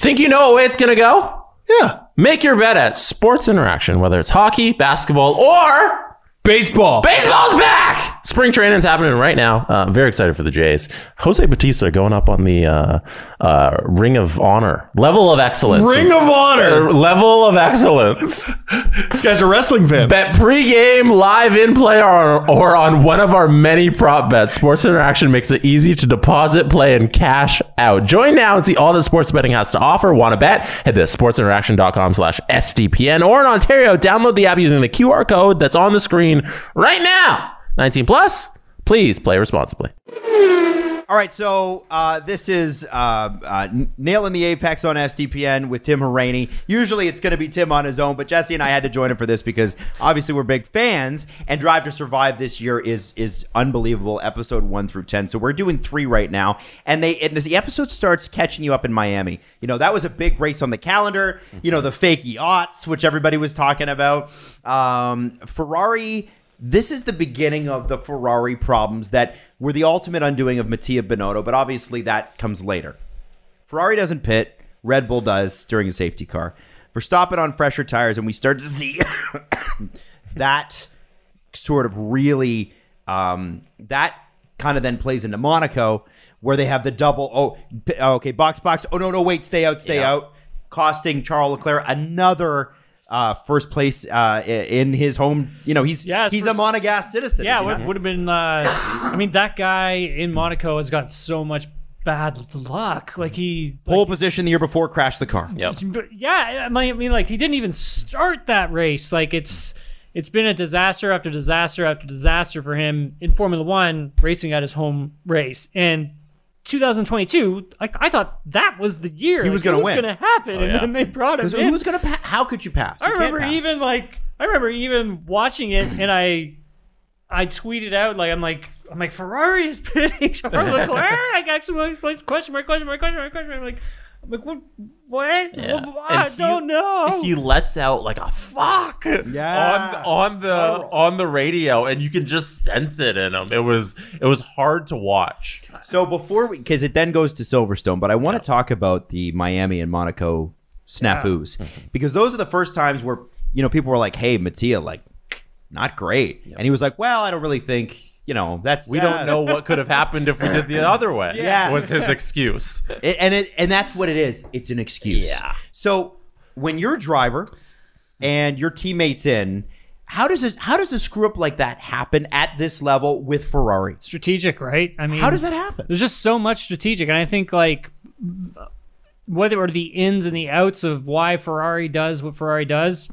Think you know what way it's going to go? Yeah. Make your bet at Sports Interaction, whether it's hockey, basketball, or Baseball. baseball's back. Spring training's happening right now. Uh, very excited for the Jays. Jose Bautista going up on the uh, uh, Ring of Honor level of excellence. Ring of Honor. Uh, level of excellence. This guy's a wrestling fan. Bet pregame, live in play, or, or on one of our many prop bets. Sports Interaction makes it easy to deposit, play, and cash out. Join now and see all that sports betting has to offer. Want to bet? Head to sportsinteraction.com slash SDPN or in Ontario, download the app using the QR code that's on the screen right now. 19 plus, please play responsibly. All right, so uh, this is uh, uh, Nailing the Apex on SDPN with Tim Hauraney. Usually it's going to be Tim on his own, but Jesse and I had to join him for this because obviously we're big fans, and Drive to Survive this year is is unbelievable, episode 1 through 10. So we're doing 3 right now, and they and this, the episode starts catching you up in Miami. You know, that was a big race on the calendar, you know, the fake yachts, which everybody was talking about. Um, Ferrari this is the beginning of the Ferrari problems that were the ultimate undoing of Mattia Binotto, but obviously that comes later. Ferrari doesn't pit, Red Bull does during a safety car. We're stopping on fresher tires, and we start to see that sort of really um, that kind of then plays into Monaco, where they have the double. Oh, okay, box box. Oh no, no, wait, stay out, stay Yeah. out, costing Charles Leclerc another. Uh, first place uh, in his home. You know, he's Yeah, it's he's a first- Monegasque citizen. Yeah, would, would have been. Uh, I mean, that guy in Monaco has got so much bad luck. Like he, pole position the year before, crashed the car. Yep. but yeah, I mean, like he didn't even start that race. Like it's it's been a disaster after disaster after disaster for him in Formula One, racing at his home race. And 2022, like I thought that was the year He was like, gonna it win. going to happen, oh, and yeah. then they brought him Because in. who's gonna? Pa- how could you pass? I You can't remember pass. even like I remember even watching it, and I I tweeted out like I'm like I'm like Ferrari is pitting Charles Leclerc. like actually like, question mark question mark question mark question mark. I'm like I'm like what what? Yeah. Well, I he- don't know. He lets out like a fuck Yeah. on on the oh. on the radio, and you can just sense it in him. It was it was hard to watch. So before we, because it then goes to Silverstone, but I want to talk about the Miami and Monaco snafus mm-hmm. because those are the first times where you know people were like, "Hey, Mattia, like, not great," and he was like, "Well, I don't really think." You know, that's We don't know what could have happened if we did the other way. Yeah, was his excuse. It- and it and that's what it is. It's an excuse. Yeah. So when you're a driver and your teammates in, how does it how does a screw up like that happen at this level with Ferrari? strategic, right? I mean, How does that happen? There's just so much strategic, and I think like whether or the ins and the outs of why Ferrari does what Ferrari does,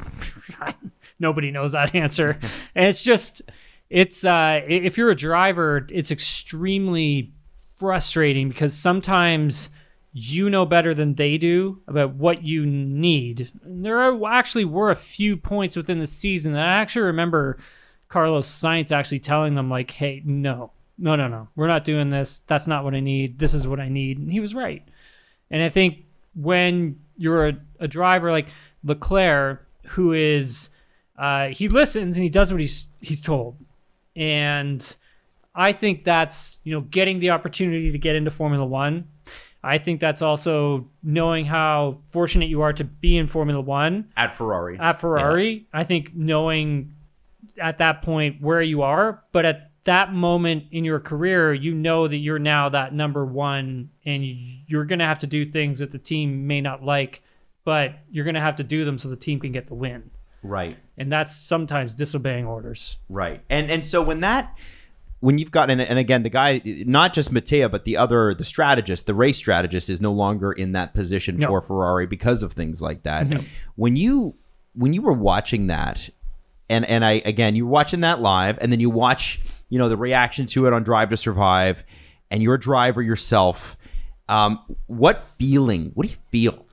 nobody knows that answer. and it's just, it's uh, if you're a driver, it's extremely frustrating because sometimes you know better than they do about what you need. And there are, actually were a few points within the season that I actually remember Carlos Sainz actually telling them like, "Hey, no, no, no, no, we're not doing this. That's not what I need. This is what I need." And he was right. And I think when you're a, a driver like Leclerc, who is uh, he listens and he does what he's he's told, and I think that's you know getting the opportunity to get into Formula One. I think that's also knowing how fortunate you are to be in Formula One At Ferrari. at Ferrari. I think knowing at that point where you are, but at that moment in your career, you know that you're now that number one, and you're going to have to do things that the team may not like, but you're going to have to do them so the team can get the win. Right. And that's sometimes disobeying orders. Right. And and so when that when you've got and, and again the guy not just Mattia but the other the strategist the race strategist is no longer in that position No. for Ferrari because of things like that. When you when you were watching that and and I again you're watching that live and then you watch you know the reaction to it on Drive to Survive and you're a driver yourself um what feeling what do you feel?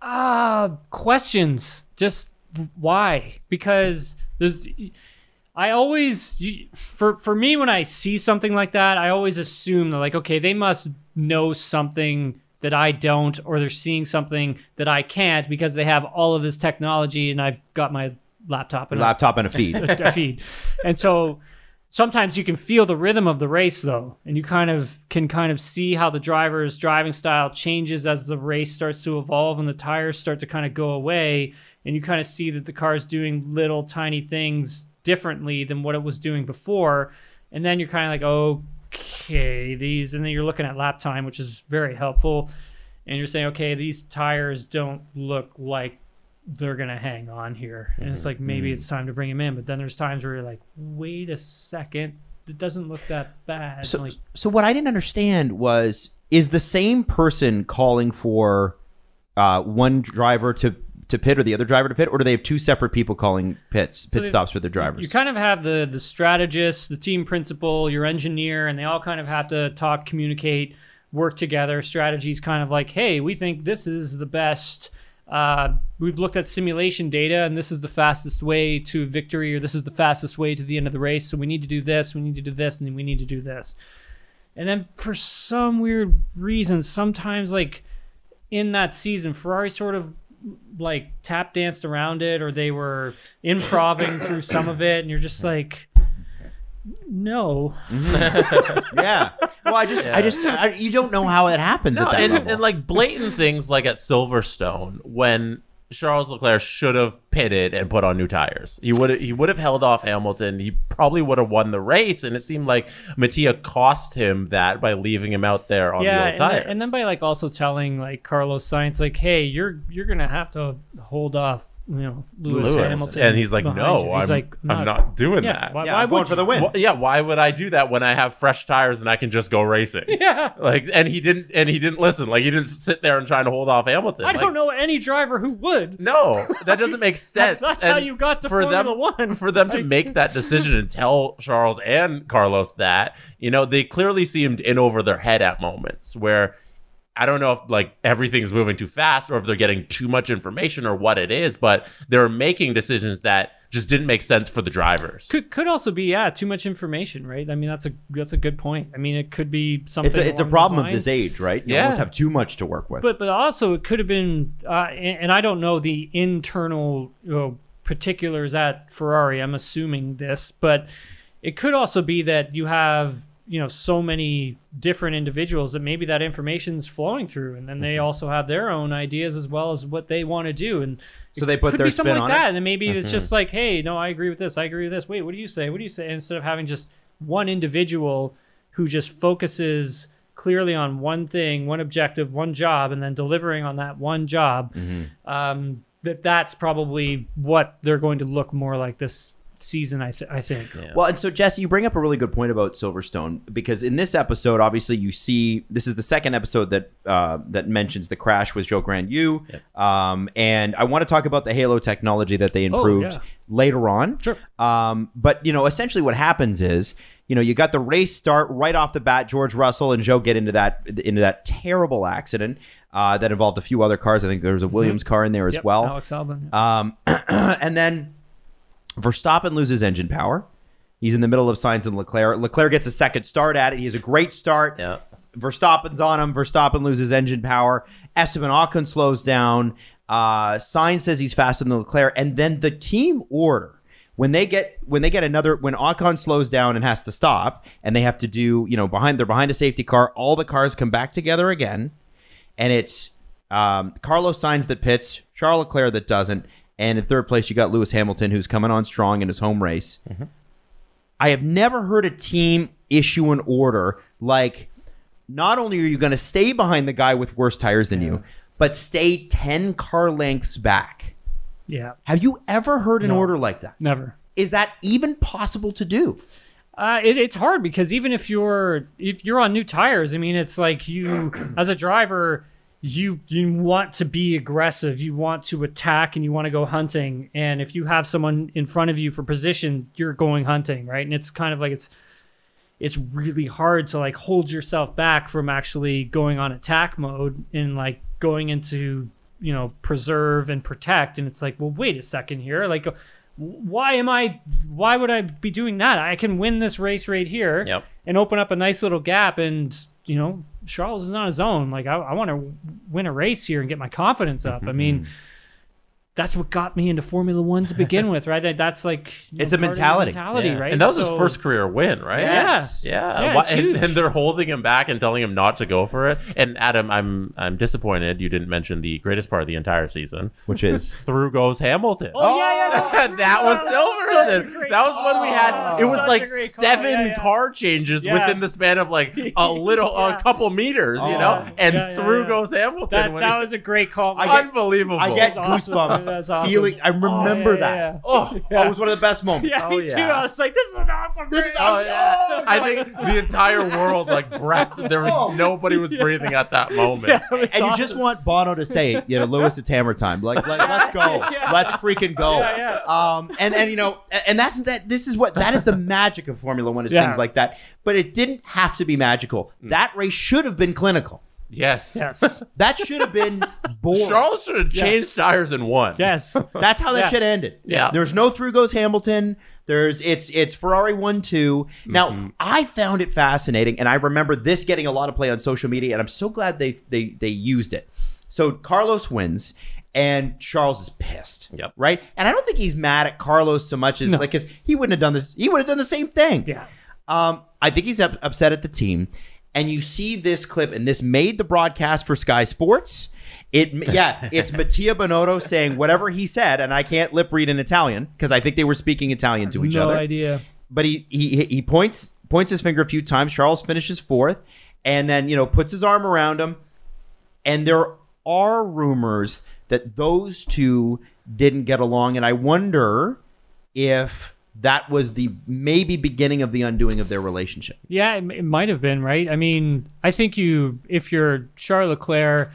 Uh, questions. Just why? Because there's. I always for for me when I see something like that, I always assume that like okay, they must know something that I don't, or they're seeing something that I can't because they have all of this technology and I've got my laptop and a- Laptop and a feed. a feed. And so sometimes you can feel the rhythm of the race though and you kind of can kind of see how the driver's driving style changes as the race starts to evolve and the tires start to kind of go away and you kind of see that the car's doing little tiny things differently than what it was doing before. And then you're kind of like okay these and then you're looking at lap time which is very helpful. And you're saying okay these tires don't look like they're gonna hang on here. And it's like maybe it's time to bring him in. But then there's times where you're like wait a second it doesn't look that bad. So, like so what I didn't understand was is the same person calling for uh, one driver to to pit or the other driver to pit, or do they have two separate people calling pits pit they- stops for their drivers? you kind of have the the strategist the team principal your engineer and they all kind of have to talk communicate work together strategies kind of like hey we think this is the best uh, we've looked at simulation data and this is the fastest way to victory or this is the fastest way to the end of the race so we need to do this we need to do this and we need to do this and then for some weird reason sometimes like in that season ferrari sort of like tap danced around it or they were improving through some of it and you're just like no yeah. Well, I just, I just, I, you don't know how it happens No, at that and, level. and like blatant things like at Silverstone when Charles Leclerc should have pitted and put on new tires. He would he would have held off Hamilton. He probably would have won the race, and it seemed like Mattia cost him that by leaving him out there on yeah the old and tires. then, and then by like also telling like carlos sainz like hey you're you're gonna have to hold off you know lewis, Lewis. hamilton and he's like, no, you." He's I'm, like I'm not doing yeah, that. why, yeah, why I'm going would for the win. Wh- yeah, why would I do that when I have fresh tires and I can just go racing? yeah Like, and he didn't, and he didn't listen. Like, he didn't sit there and try to hold off Hamilton. i Like, don't know any driver who would No, that doesn't make sense. that's how you got to for Formula them, One. For them to make that decision and tell Charles and Carlos that, you know, they clearly seemed in over their head at moments where I don't know if like everything's moving too fast or if they're getting too much information or what it is, but they're making decisions that just didn't make sense for the drivers. could could also be yeah too much information right i mean that's a that's a good point i mean it could be something it's a, it's a problem of this age, right? You Yeah. almost have too much to work with. but but also it could have been uh, and, and I don't know the internal you know, particulars at Ferrari. I'm assuming this, but it could also be that you have you know so many different individuals that maybe that information's flowing through, and then they Mm-hmm. also have their own ideas as well as what they want to do, and So they put could their be something spin like on it? that, and then maybe it's just like, hey, no, I agree with this, I agree with this. Wait, what do you say? What do you say? Instead of having just one individual who just focuses clearly on one thing, one objective, one job, and then delivering on that one job, um, that that's probably what they're going to look more like this season. I, th- I think. Well, and so Jesse, you bring up a really good point about Silverstone because in this episode, obviously, you see this is the second episode that uh, that mentions the crash with Zhou Guanyu, um, and I want to talk about the Halo technology that they improved yeah. later on. Sure. Um, but you know, essentially, what happens is, you know, you got the race start right off the bat. George Russell and Zhou get into that into that terrible accident uh, that involved a few other cars. I think there was a Williams car in there as Yep, well. Alex Albon. Um, and then Verstappen loses engine power. He's in the middle of Sainz and Leclerc. Leclerc gets a second start at it. He has a great start. Yeah. Verstappen's on him. Verstappen loses engine power. Esteban Ocon slows down. Uh, Sainz says he's faster than Leclerc, and then the team order when they get when they get another when Ocon slows down and has to stop, and they have to do you know behind they're behind a safety car. All the cars come back together again, and it's um, Carlos Sainz that pits, Charles Leclerc that doesn't, and in third place you got Lewis Hamilton who's coming on strong in his home race. I have never heard a team issue an order like not only are you going to stay behind the guy with worse tires than you, but stay 10 car lengths back. yeah. Have you ever heard an order like that? Never. Is that even possible to do? Uh, it, it's hard because even if you're if you're on new tires, I mean, it's like you as a driver, you you want to be aggressive, you want to attack, and you want to go hunting. And if you have someone in front of you for position, you're going hunting, right? And it's kind of like it's it's really hard to like hold yourself back from actually going on attack mode and like going into you know preserve and protect and it's like well wait a second here like why am i why would i be doing that i can win this race right here Yep. and open up a nice little gap and you know charles is on his own. Like i, I want to win a race here and get my confidence up. I mean mm-hmm. That's what got me into Formula One to begin with, right? That's like you It's a part of the mentality. mentality, Yeah. right? And that was his first career win, right? Yes. Yeah, Yeah, Why- it's and, and they're holding him back and telling him not to go for it. And Adam, I'm I'm disappointed you didn't mention the greatest part of the entire season. Which is Through goes Hamilton. Oh, yeah, yeah, no, that was Such a Silverstone. That was when we had it was like seven Yeah, yeah. car changes Yeah. within the span of like a little Yeah. a couple meters, you Oh. know. And Yeah, yeah, through yeah. goes Hamilton. that, that he- was a great call. I get- unbelievable. I get goosebumps. That's awesome. feeling. I remember yeah, that. yeah. Oh, that was one of the best moments. yeah, Oh, me too. yeah. I was like, this is an awesome. This is- Oh, yeah. Oh, I think the entire world like breath. There was Oh. nobody was breathing at that moment. Yeah, it was and you just want Bono to say, you know, Lewis, it's hammer time. Like, let, us go. Yeah. Let's freaking go. Yeah, Um, and and you know, and that's that. This is what that is the magic of Formula One is Yeah. things like that. But it didn't have to be magical. That race should have been clinical. Yes. Yes. That should have been boring. Charles should have changed Yes. tires and won. yes. That's how that Yeah. shit ended. Yeah. There's no through goes Hamilton. There's it's it's Ferrari one two. Now I found it fascinating, and I remember this getting a lot of play on social media, and I'm so glad they they they used it. So Carlos wins. And Charles is pissed, Yep. right? And I don't think he's mad at Carlos so much as like, cause he wouldn't have done this. He would have done the same thing. Yeah. Um, I think he's up, upset at the team. And you see this clip, and this made the broadcast for Sky Sports. It yeah, it's Mattia Binotto saying whatever he said, and I can't lip read in Italian because I think they were speaking Italian to each no other. idea. But he he he points points his finger a few times. Charles finishes fourth, and then you know puts his arm around him. And there are rumors that those two didn't get along, and I wonder if that was the maybe beginning of the undoing of their relationship. Yeah, it, it might have been right. I mean, I think you, if you're Charles Leclerc,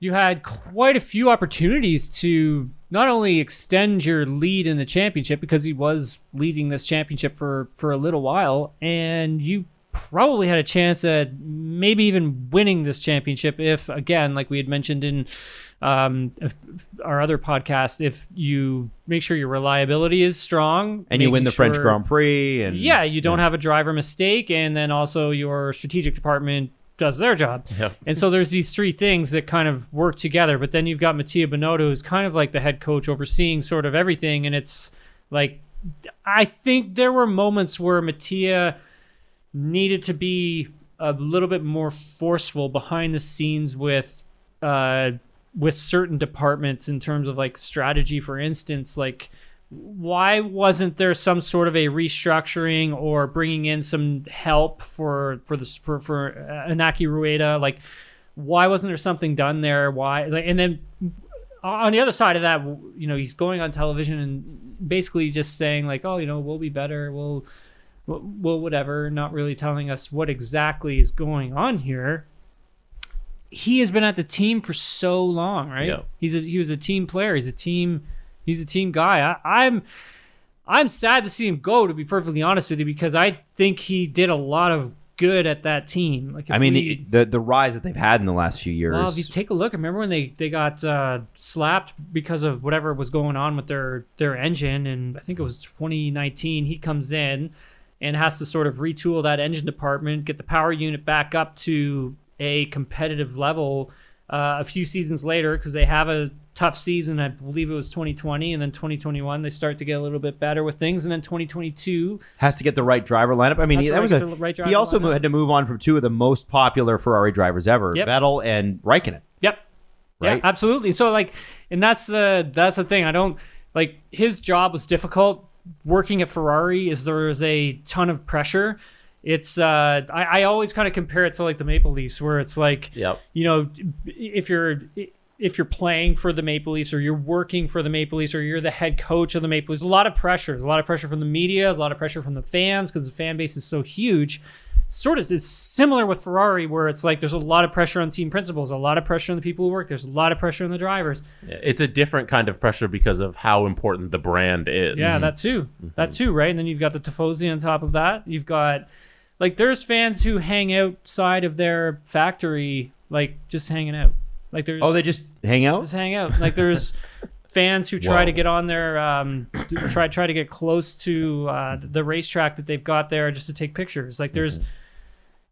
you had quite a few opportunities to not only extend your lead in the championship because he was leading this championship for for a little while, and you probably had a chance at maybe even winning this championship if, again, like we had mentioned in um, if- our other podcast, if you make sure your reliability is strong And you win the French Grand Prix, and yeah, you don't have a driver mistake, and then also your strategic department does their job. Yeah. And so there's these three things that kind of work together. But then you've got Mattia Binotto, who's kind of like the head coach overseeing sort of everything. And it's like, I think there were moments where Mattia needed to be a little bit more forceful behind the scenes with uh with certain departments in terms of like strategy for instance like why wasn't there some sort of a restructuring or bringing in some help for for this for for uh, Inaki Rueda? Like why wasn't there something done there? Why like and then on the other side of that you know he's going on television and basically just saying like oh you know we'll be better. We'll well whatever not really telling us what exactly is going on here he has been at the team for so long right Yeah. he's a, he was a team player he's a team he's a team guy I, i'm i'm sad to see him go to be perfectly honest with you because i think he did a lot of good at that team like I mean we- the, the the rise that they've had in the last few years. well, if you take a look, remember when they they got uh, slapped because of whatever was going on with their their engine, and I think it was 2019. He comes in and has to sort of retool that engine department, get the power unit back up to a competitive level. Uh, a few seasons later, because they have a tough season, I believe it was 2020, and then 2021 they start to get a little bit better with things, and then 2022 has to get the right driver lineup. I mean, he, that was a right he also lineup. had to move on from two of the most popular Ferrari drivers ever, Yep. Vettel and Raikkonen. Yep. Right? Yeah, absolutely. So like, and that's the that's the thing. I don't like his job was difficult. Working at Ferrari is there is a ton of pressure. It's uh, I, I always kind of compare it to like the Maple Leafs, where it's like, Yep. you know, if you're if you're playing for the Maple Leafs or you're working for the Maple Leafs or you're the head coach of the Maple Leafs, a lot of pressure. There's a lot of pressure from the media, a lot of pressure from the fans because the fan base is so huge. Sort of, it's similar with Ferrari, where it's like there's a lot of pressure on team principals, a lot of pressure on the people who work. There's a lot of pressure on the drivers. Yeah, It's a different kind of pressure because of how important the brand is. Yeah, that too. That too, right? And then you've got the Tifosi on top of that. You've got like there's fans who hang outside of their factory, like just hanging out. Like there's Oh, they just hang out. just hang out. Like there's fans who try Whoa. to get on their um try try to get close to uh, the racetrack that they've got there just to take pictures. Like there's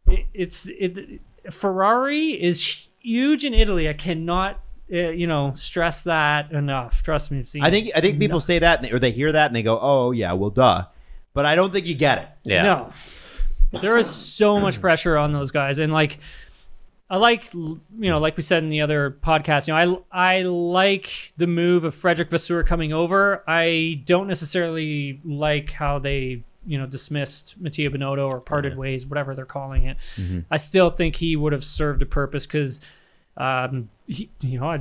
it, it's it Ferrari is huge in Italy. I cannot uh, you know, stress that enough. Trust me, I've I think I think some people nuts. say that and they, or they hear that and they go, "Oh yeah, well, duh," but I don't think you get it. Yeah. No, there is so much pressure on those guys, and like, I like you know, like we said in the other podcast, you know, I I like the move of Frédéric Vasseur coming over. I don't necessarily like how they you know dismissed Mattia Binotto or parted ways, whatever they're calling it. I still think he would have served a purpose because. Um, he, you know,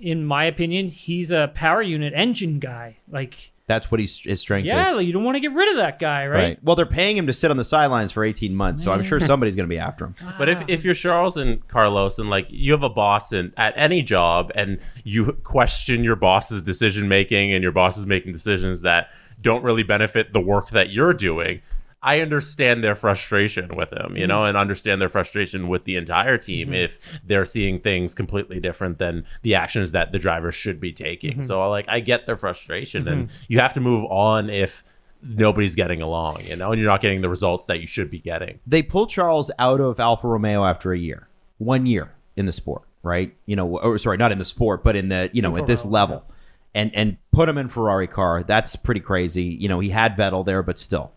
in my opinion, he's a power unit engine guy. Like, That's what he's, his strength yeah, is. like, you don't want to get rid of that guy, right? Well, they're paying him to sit on the sidelines for 18 months, so I'm sure somebody's going to be after him. But if, if you're Charles and Carlos and like you have a boss in, at any job and you question your boss's decision making and your boss is making decisions that don't really benefit the work that you're doing, I understand their frustration with him, you know, mm-hmm. and understand their frustration with the entire team mm-hmm. if they're seeing things completely different than the actions that the driver should be taking. Mm-hmm. So like I get their frustration and you have to move on if nobody's getting along, you know, and you're not getting the results that you should be getting. They pulled Charles out of Alfa Romeo after a year, one year in the sport, right? You know, or sorry, not in the sport, but in the you know at this level, and and put him in Ferrari car. That's pretty crazy. You know, he had Vettel there, but still,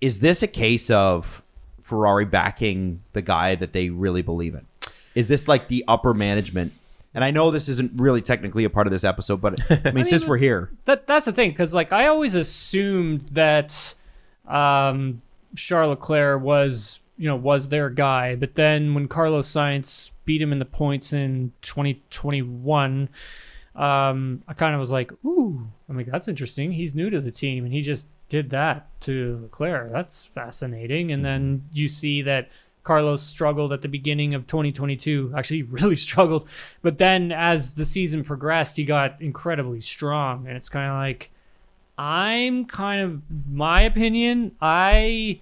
is this a case of Ferrari backing the guy that they really believe in? Is this like the upper management? And I know this isn't really technically a part of this episode, but I mean, since we're here, that that's the thing because like I always assumed that um, Charles Leclerc was you know was their guy, but then when Carlos Sainz beat him in the points in 2021, um, I kind of was like, ooh, I'm like that's interesting. He's new to the team and he just did that to Leclerc. That's fascinating. And then you see that. Carlos struggled at the beginning of 2022. Actually, really struggled. But then as the season progressed, he got incredibly strong. And it's kind of like, I'm kind of, my opinion, I,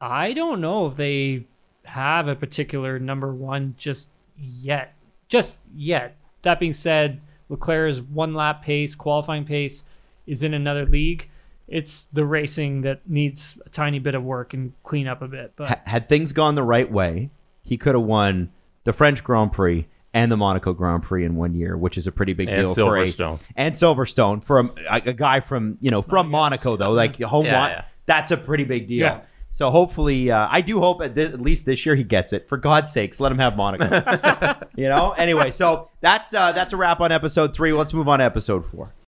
I don't know if they have a particular number one just yet. Just yet. That being said, Leclerc's one lap pace, qualifying pace, is in another league. It's the racing that needs a tiny bit of work and clean up a bit. But had things gone the right way, he could have won the French Grand Prix and the Monaco Grand Prix in one year, which is a pretty big And deal for a Silverstone. and Silverstone for a, a, a guy from you know from Monaco though, like home. Yeah, Mon- yeah. That's a pretty big deal. Yeah. So hopefully, uh, I do hope at, this, at least this year he gets it. For God's sakes, let him have Monaco. you know. Anyway, so that's uh, that's a wrap on episode three. Let's move on to episode four.